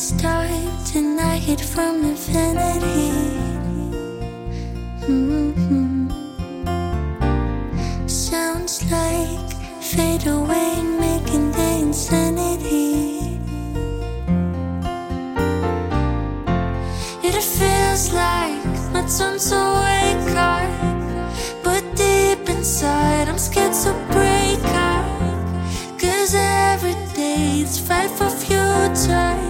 start and from infinity. Mm-hmm. Sounds like fade away, making the insanity. It feels like my time's awake, but deep inside I'm scared to break out. Cause every day it's fight for future,